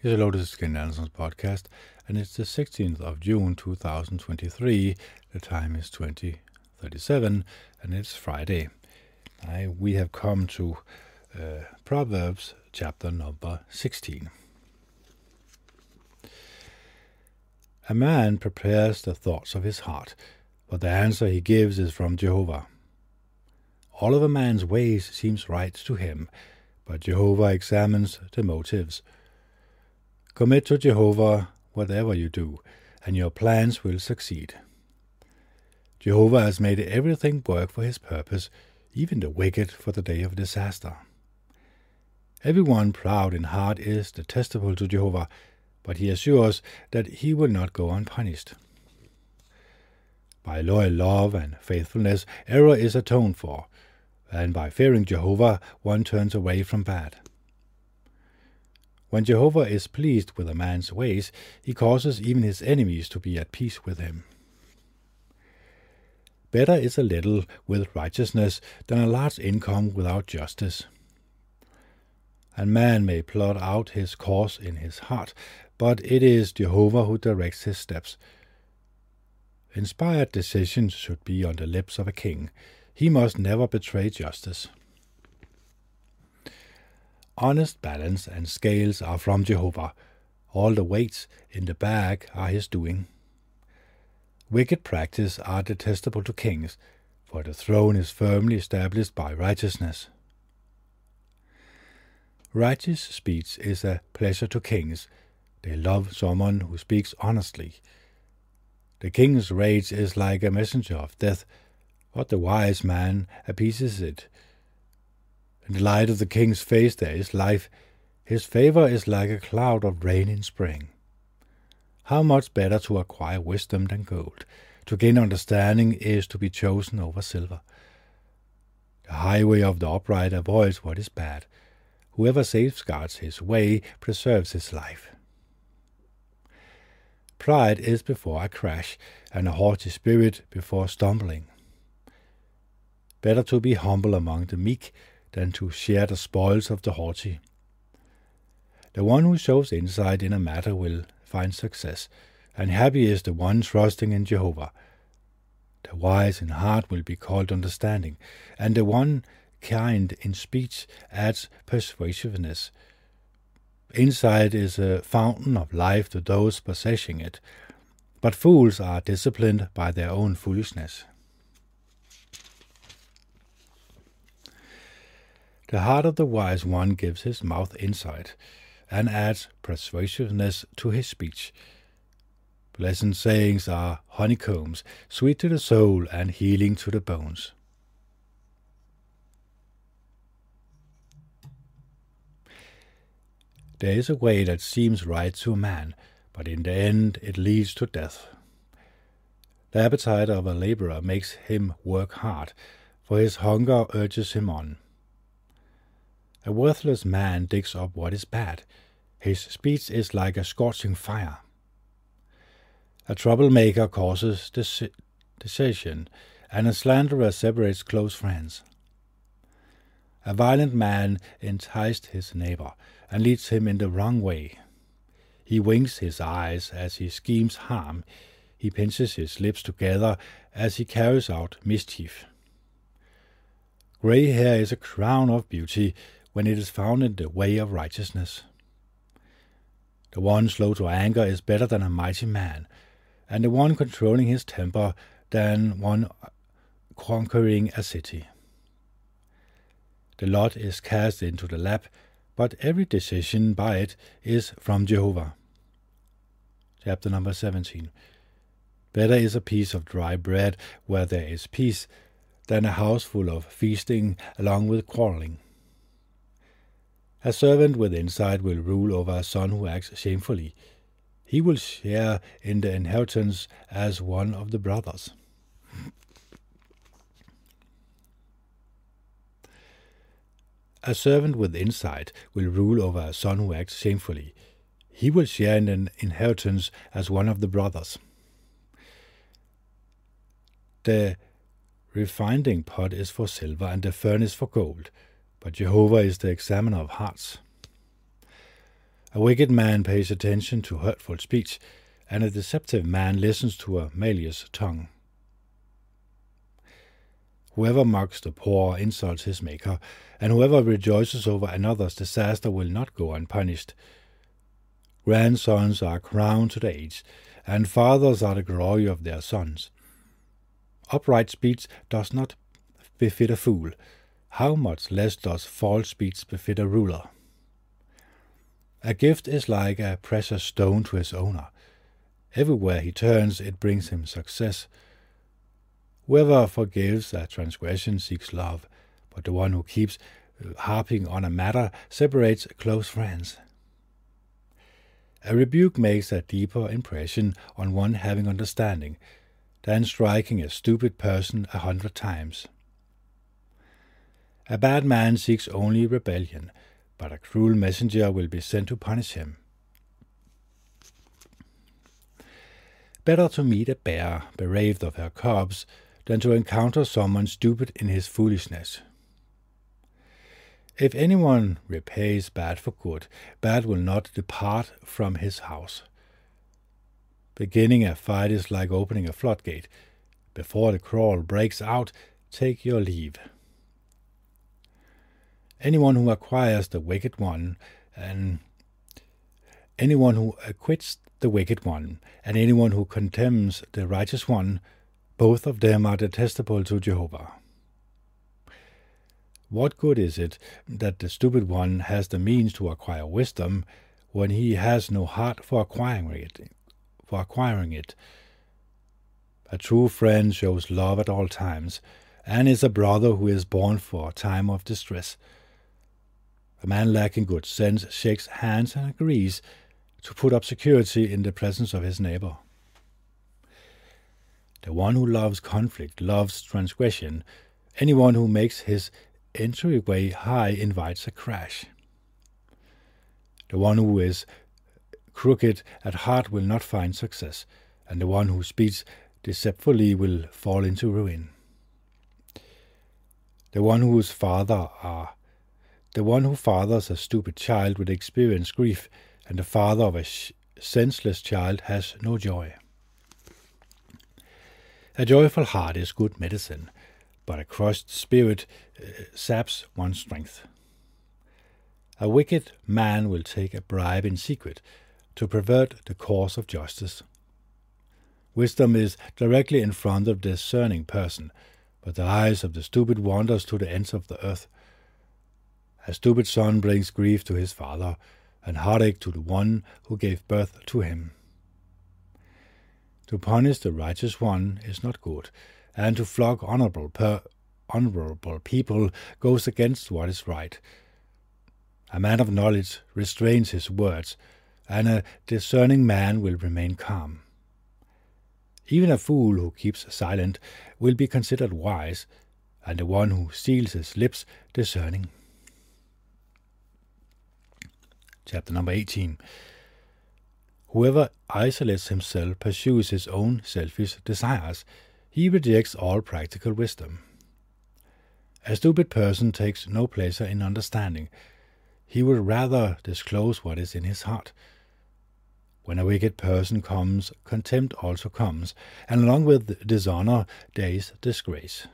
Hello, this is Ken Anderson's podcast, and it's the 16th of June 2023. The time is 2037, and it's Friday. I, we have come to uh, Proverbs chapter number 16. A man prepares the thoughts of his heart, but the answer he gives is from Jehovah. All of a man's ways seems right to him, but Jehovah examines the motives. Commit to Jehovah whatever you do, and your plans will succeed. Jehovah has made everything work for his purpose, even the wicked for the day of disaster. Everyone proud in heart is detestable to Jehovah, but he assures that he will not go unpunished. By loyal love and faithfulness, error is atoned for, and by fearing Jehovah, one turns away from bad. When Jehovah is pleased with a man's ways, he causes even his enemies to be at peace with him. Better is a little with righteousness than a large income without justice. And man may plot out his course in his heart, but it is Jehovah who directs his steps. Inspired decisions should be on the lips of a king. He must never betray justice. Honest balance and scales are from Jehovah. All the weights in the bag are his doing. Wicked practice are detestable to kings, for the throne is firmly established by righteousness. Righteous speech is a pleasure to kings. They love someone who speaks honestly. The king's rage is like a messenger of death, but the wise man appeases it in the light of the king's face there is life. His favor is like a cloud of rain in spring. How much better to acquire wisdom than gold. To gain understanding is to be chosen over silver. The highway of the upright avoids what is bad. Whoever safeguards his way preserves his life. Pride is before a crash, and a haughty spirit before stumbling. Better to be humble among the meek than to share the spoils of the haughty. The one who shows insight in a matter will find success, and happy is the one trusting in Jehovah. The wise in heart will be called understanding, and the one kind in speech adds persuasiveness. Insight is a fountain of life to those possessing it, but fools are disciplined by their own foolishness. The heart of the wise one gives his mouth insight, and adds persuasiveness to his speech. Pleasant sayings are honeycombs, sweet to the soul and healing to the bones. There is a way that seems right to a man, but in the end it leads to death. The appetite of a laborer makes him work hard, for his hunger urges him on. A worthless man digs up what is bad. His speech is like a scorching fire. A troublemaker causes decision, and a slanderer separates close friends. A violent man enticed his neighbor and leads him in the wrong way. He winks his eyes as he schemes harm. He pinches his lips together as he carries out mischief. Grey hair is a crown of beauty, when it is found in the way of righteousness. The one slow to anger is better than a mighty man, and the one controlling his temper than one conquering a city. The lot is cast into the lap, but every decision by it is from Jehovah. Chapter number 17. Better is a piece of dry bread where there is peace than a house full of feasting along with quarreling. A servant with insight will rule over a son who acts shamefully. He will share in the inheritance as one of the brothers. A servant with insight will rule over a son who acts shamefully. He will share in an inheritance as one of the brothers. The refining pot is for silver and the furnace for gold but Jehovah is the examiner of hearts. A wicked man pays attention to hurtful speech, and a deceptive man listens to a malicious tongue. Whoever mocks the poor insults his maker, and whoever rejoices over another's disaster will not go unpunished. Grandsons are crowned to the age, and fathers are the glory of their sons. Upright speech does not befit a fool. How much less does false speech befit a ruler? A gift is like a precious stone to his owner. Everywhere he turns, it brings him success. Whoever forgives a transgression seeks love, but the one who keeps uh, harping on a matter separates close friends. A rebuke makes a deeper impression on one having understanding than striking a stupid person a hundred times. A bad man seeks only rebellion, but a cruel messenger will be sent to punish him. Better to meet a bear bereaved of her cubs than to encounter someone stupid in his foolishness. If anyone repays bad for good, bad will not depart from his house. Beginning a fight is like opening a floodgate. Before the quarrel breaks out, take your leave. Anyone who acquires the wicked one, and anyone who acquits the wicked one, and anyone who contemns the righteous one, both of them are detestable to Jehovah. What good is it that the stupid one has the means to acquire wisdom when he has no heart for acquiring it? For acquiring it. A true friend shows love at all times, and is a brother who is born for a time of distress. A man lacking good sense shakes hands and agrees to put up security in the presence of his neighbor. The one who loves conflict loves transgression. Anyone who makes his entryway high invites a crash. The one who is crooked at heart will not find success, and the one who speaks deceitfully will fall into ruin. The one whose father are the one who fathers a stupid child will experience grief, and the father of a senseless child has no joy. A joyful heart is good medicine, but a crushed spirit uh, saps one's strength. A wicked man will take a bribe in secret to pervert the course of justice. Wisdom is directly in front of the discerning person, but the eyes of the stupid wanders to the ends of the earth. A stupid son brings grief to his father, and heartache to the one who gave birth to him. To punish the righteous one is not good, and to flog honorable, per- honorable people goes against what is right. A man of knowledge restrains his words, and a discerning man will remain calm. Even a fool who keeps silent will be considered wise, and the one who seals his lips discerning. Chapter number 18. Whoever isolates himself pursues his own selfish desires. He rejects all practical wisdom. A stupid person takes no pleasure in understanding. He would rather disclose what is in his heart. When a wicked person comes, contempt also comes, and along with dishonor is disgrace.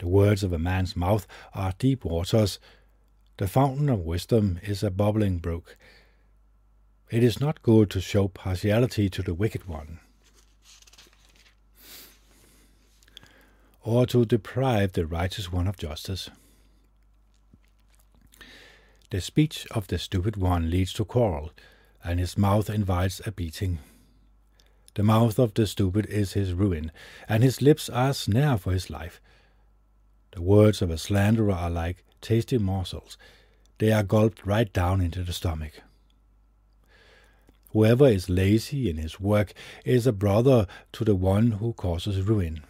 The words of a man's mouth are deep waters, the fountain of wisdom is a bubbling brook. It is not good to show partiality to the wicked one, or to deprive the righteous one of justice. The speech of the stupid one leads to quarrel, and his mouth invites a beating. The mouth of the stupid is his ruin, and his lips are a snare for his life. The words of a slanderer are like tasty morsels. They are gulped right down into the stomach. Whoever is lazy in his work is a brother to the one who causes ruin.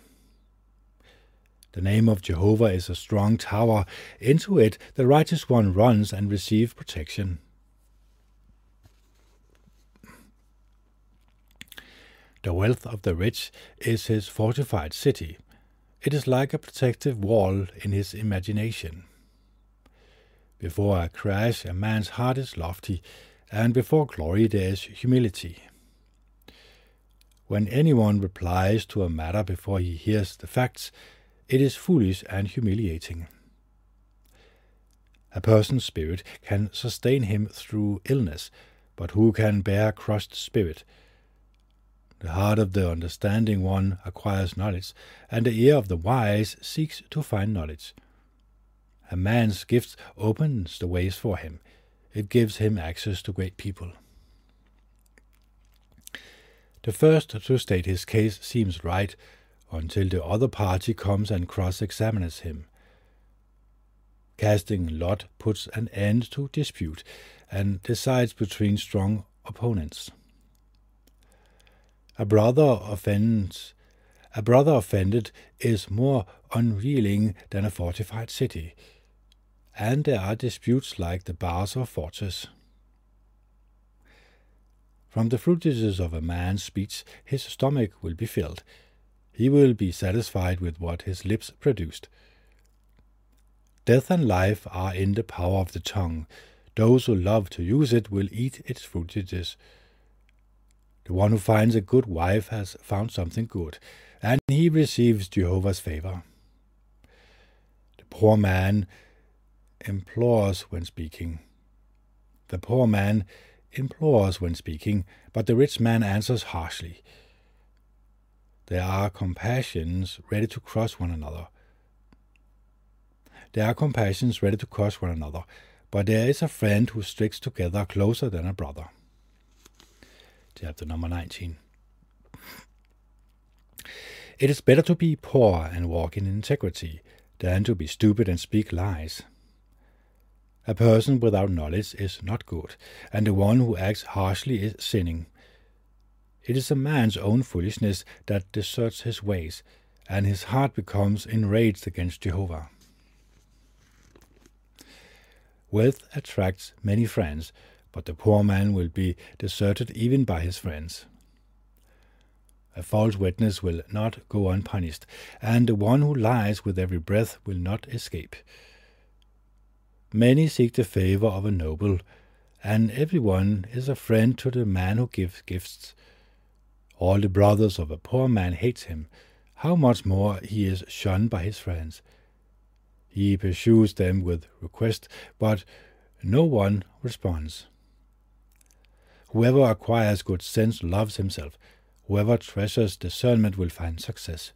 The name of Jehovah is a strong tower. Into it the righteous one runs and receives protection. The wealth of the rich is his fortified city. It is like a protective wall in his imagination. Before a crash, a man's heart is lofty, and before glory there is humility. When anyone replies to a matter before he hears the facts, it is foolish and humiliating. A person's spirit can sustain him through illness, but who can bear crushed spirit? The heart of the understanding one acquires knowledge, and the ear of the wise seeks to find knowledge. A man's gift opens the ways for him. It gives him access to great people. The first to state his case seems right until the other party comes and cross examines him. Casting lot puts an end to dispute and decides between strong opponents. A brother offends a brother offended is more unreeling than a fortified city, and there are disputes like the bars of fortresses. From the fruitages of a man's speech his stomach will be filled. He will be satisfied with what his lips produced. Death and life are in the power of the tongue. Those who love to use it will eat its fruitages. The one who finds a good wife has found something good, and he receives Jehovah's favor. The poor man implores when speaking. The poor man implores when speaking, but the rich man answers harshly. There are compassions ready to cross one another. There are compassions ready to cross one another, but there is a friend who sticks together closer than a brother chapter number 19. It is better to be poor and walk in integrity than to be stupid and speak lies. A person without knowledge is not good, and the one who acts harshly is sinning. It is a man's own foolishness that deserts his ways, and his heart becomes enraged against Jehovah. Wealth attracts many friends, but the poor man will be deserted even by his friends. A false witness will not go unpunished, and the one who lies with every breath will not escape. Many seek the favor of a noble, and everyone is a friend to the man who gives gifts. All the brothers of a poor man hate him. How much more he is shunned by his friends. He pursues them with request, but no one responds. Whoever acquires good sense loves himself. Whoever treasures discernment will find success.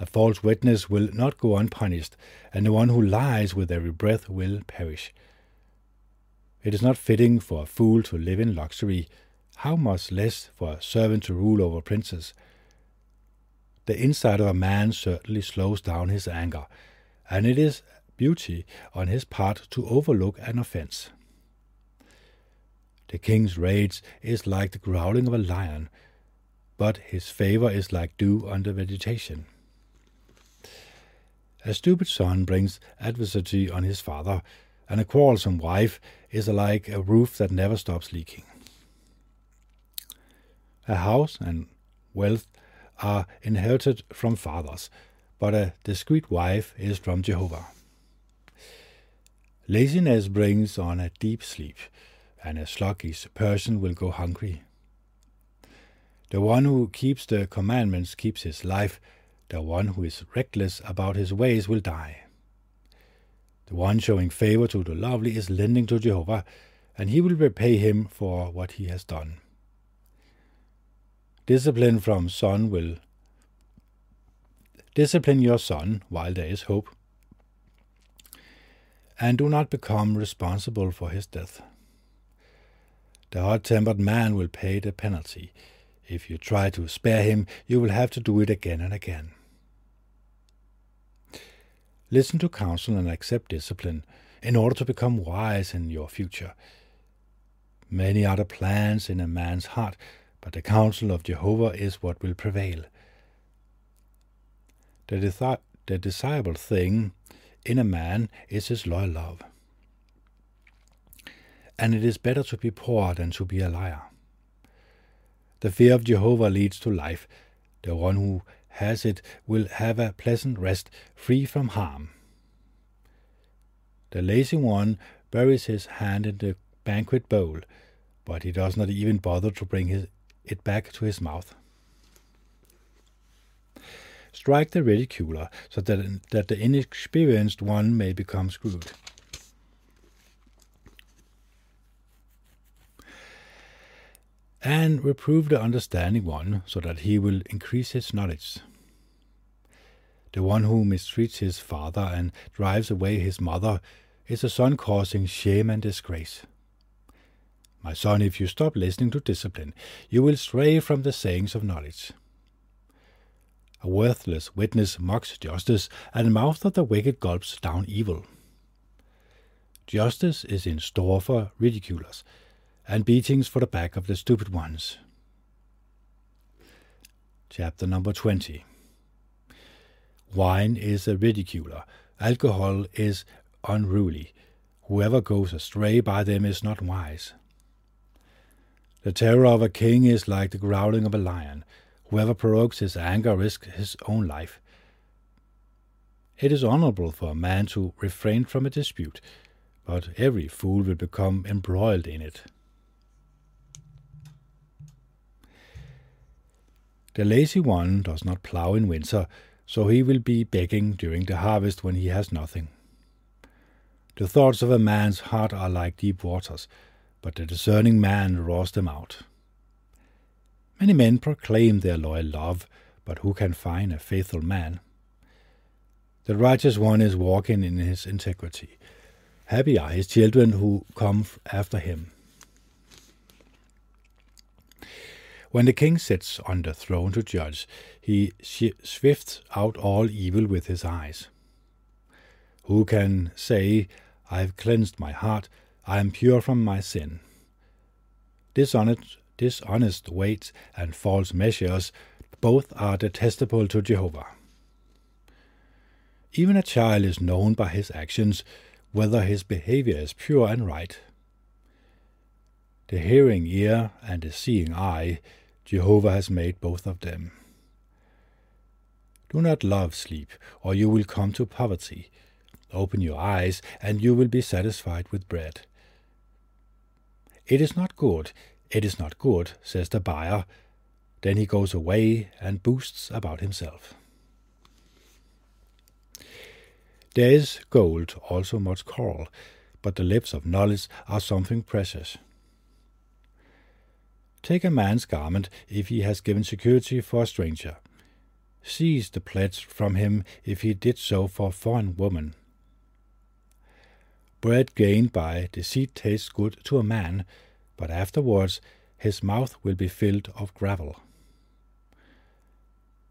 A false witness will not go unpunished, and the one who lies with every breath will perish. It is not fitting for a fool to live in luxury, how much less for a servant to rule over princes. The inside of a man certainly slows down his anger, and it is beauty on his part to overlook an offense. The king's rage is like the growling of a lion, but his favor is like dew under vegetation. A stupid son brings adversity on his father, and a quarrelsome wife is like a roof that never stops leaking. A house and wealth are inherited from fathers, but a discreet wife is from Jehovah. Laziness brings on a deep sleep, and a sluggish person will go hungry. The one who keeps the commandments keeps his life, the one who is reckless about his ways will die. The one showing favor to the lovely is lending to Jehovah, and he will repay him for what he has done. Discipline from son will discipline your son while there is hope, and do not become responsible for his death. The hot tempered man will pay the penalty. If you try to spare him, you will have to do it again and again. Listen to counsel and accept discipline in order to become wise in your future. Many are the plans in a man's heart, but the counsel of Jehovah is what will prevail. The, the desirable thing in a man is his loyal love and it is better to be poor than to be a liar. The fear of Jehovah leads to life. The one who has it will have a pleasant rest, free from harm. The lazy one buries his hand in the banquet bowl, but he does not even bother to bring his, it back to his mouth. Strike the ridiculer so that, that the inexperienced one may become screwed. And reprove the understanding one so that he will increase his knowledge. The one who mistreats his father and drives away his mother is a son causing shame and disgrace. My son, if you stop listening to discipline, you will stray from the sayings of knowledge. A worthless witness mocks justice, and the mouth of the wicked gulps down evil. Justice is in store for ridiculers, and beatings for the back of the stupid ones. Chapter number 20 Wine is a ridiculer, alcohol is unruly. Whoever goes astray by them is not wise. The terror of a king is like the growling of a lion. Whoever provokes his anger risks his own life. It is honorable for a man to refrain from a dispute, but every fool will become embroiled in it. The lazy one does not plough in winter, so he will be begging during the harvest when he has nothing. The thoughts of a man's heart are like deep waters, but the discerning man draws them out. Many men proclaim their loyal love, but who can find a faithful man? The righteous one is walking in his integrity. Happy are his children who come after him. When the king sits on the throne to judge, he swifts out all evil with his eyes. Who can say, I have cleansed my heart, I am pure from my sin? Dishonest, dishonest weights and false measures, both are detestable to Jehovah. Even a child is known by his actions, whether his behavior is pure and right. The hearing ear and the seeing eye, Jehovah has made both of them. Do not love sleep, or you will come to poverty. Open your eyes, and you will be satisfied with bread. It is not good, it is not good, says the buyer. Then he goes away and boasts about himself. There is gold, also much coral, but the lips of knowledge are something precious. Take a man's garment if he has given security for a stranger. Seize the pledge from him if he did so for a foreign woman. Bread gained by deceit tastes good to a man, but afterwards his mouth will be filled of gravel.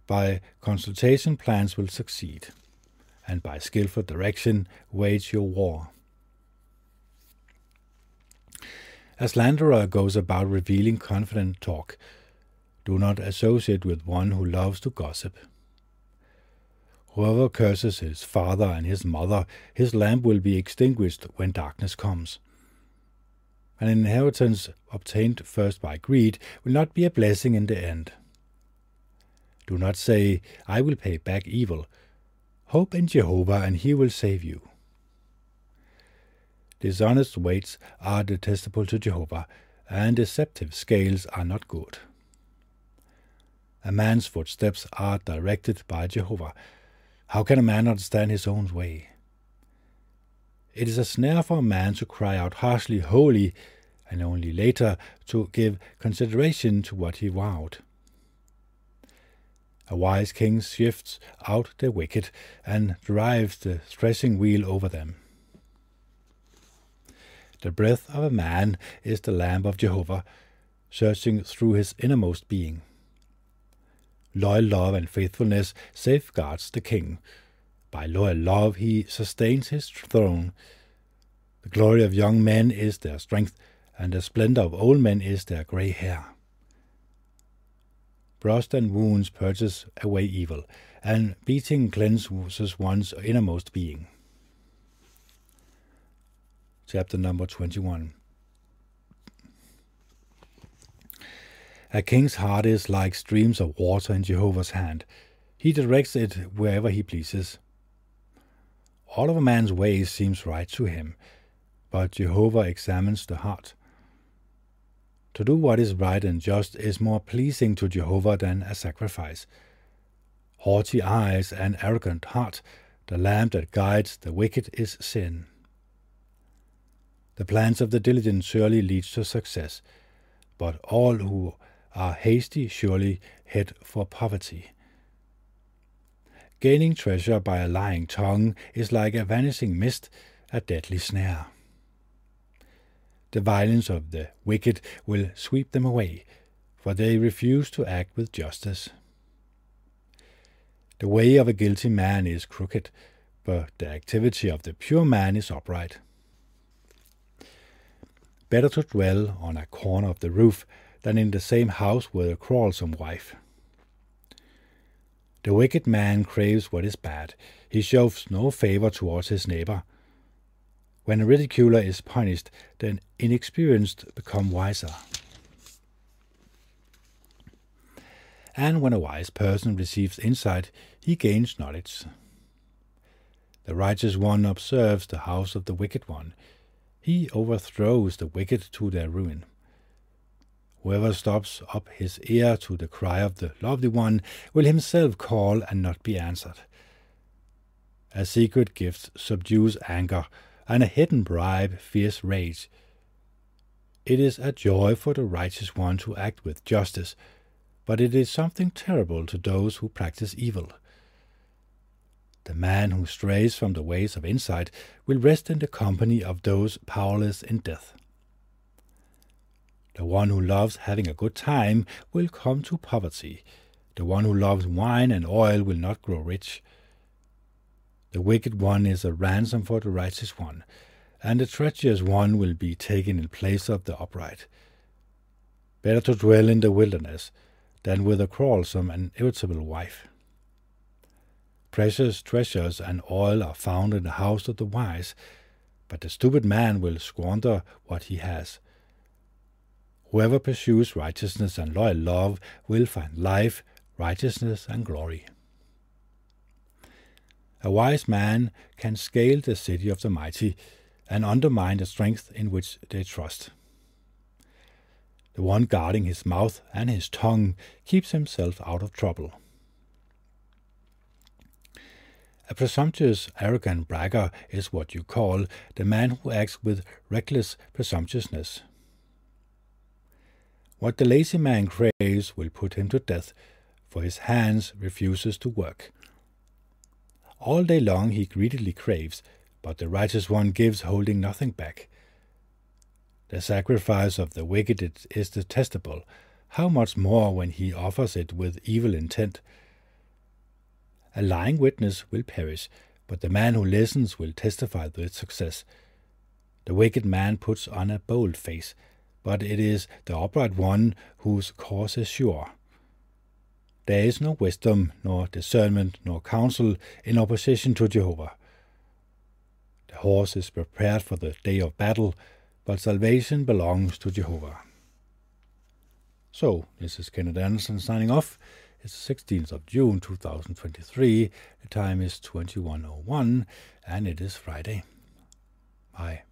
By consultation, plans will succeed, and by skilful direction, wage your war. A slanderer goes about revealing confident talk. Do not associate with one who loves to gossip. Whoever curses his father and his mother, his lamp will be extinguished when darkness comes. An inheritance obtained first by greed will not be a blessing in the end. Do not say, I will pay back evil. Hope in Jehovah, and he will save you. Dishonest weights are detestable to Jehovah, and deceptive scales are not good. A man's footsteps are directed by Jehovah, how can a man understand his own way? It is a snare for a man to cry out harshly, Holy, and only later to give consideration to what he vowed. A wise king shifts out the wicked and drives the threshing wheel over them. The breath of a man is the lamp of Jehovah, searching through his innermost being. Loyal love and faithfulness safeguards the king. By loyal love he sustains his throne. The glory of young men is their strength, and the splendor of old men is their grey hair. Frost and wounds purges away evil, and beating cleanses one's innermost being. Chapter number 21 A king's heart is like streams of water in Jehovah's hand. He directs it wherever he pleases. All of a man's ways seems right to him, but Jehovah examines the heart. To do what is right and just is more pleasing to Jehovah than a sacrifice. Haughty eyes and arrogant heart, the lamp that guides the wicked is sin. The plans of the diligent surely lead to success, but all who are hasty surely head for poverty. Gaining treasure by a lying tongue is like a vanishing mist, a deadly snare. The violence of the wicked will sweep them away, for they refuse to act with justice. The way of a guilty man is crooked, but the activity of the pure man is upright. Better to dwell on a corner of the roof than in the same house with a quarrelsome wife. The wicked man craves what is bad. He shows no favor towards his neighbor. When a ridiculer is punished, the inexperienced become wiser. And when a wise person receives insight, he gains knowledge. The righteous one observes the house of the wicked one. He overthrows the wicked to their ruin. Whoever stops up his ear to the cry of the lovely one will himself call and not be answered. A secret gift subdues anger, and a hidden bribe fierce rage. It is a joy for the righteous one to act with justice, but it is something terrible to those who practice evil. The man who strays from the ways of insight will rest in the company of those powerless in death. The one who loves having a good time will come to poverty. The one who loves wine and oil will not grow rich. The wicked one is a ransom for the righteous one, and the treacherous one will be taken in place of the upright. Better to dwell in the wilderness than with a quarrelsome and irritable wife. Precious treasures and oil are found in the house of the wise, but the stupid man will squander what he has. Whoever pursues righteousness and loyal love will find life, righteousness, and glory. A wise man can scale the city of the mighty and undermine the strength in which they trust. The one guarding his mouth and his tongue keeps himself out of trouble. A presumptuous, arrogant bragger is what you call the man who acts with reckless presumptuousness. What the lazy man craves will put him to death, for his hands refuses to work. All day long he greedily craves, but the righteous one gives, holding nothing back. The sacrifice of the wicked is detestable, how much more when he offers it with evil intent. A lying witness will perish, but the man who listens will testify with success. The wicked man puts on a bold face, but it is the upright one whose course is sure. There is no wisdom, nor discernment, nor counsel in opposition to Jehovah. The horse is prepared for the day of battle, but salvation belongs to Jehovah. So, this is Kenneth Anderson signing off. It's the 16th of June 2023. The time is 21.01 and it is Friday. Bye.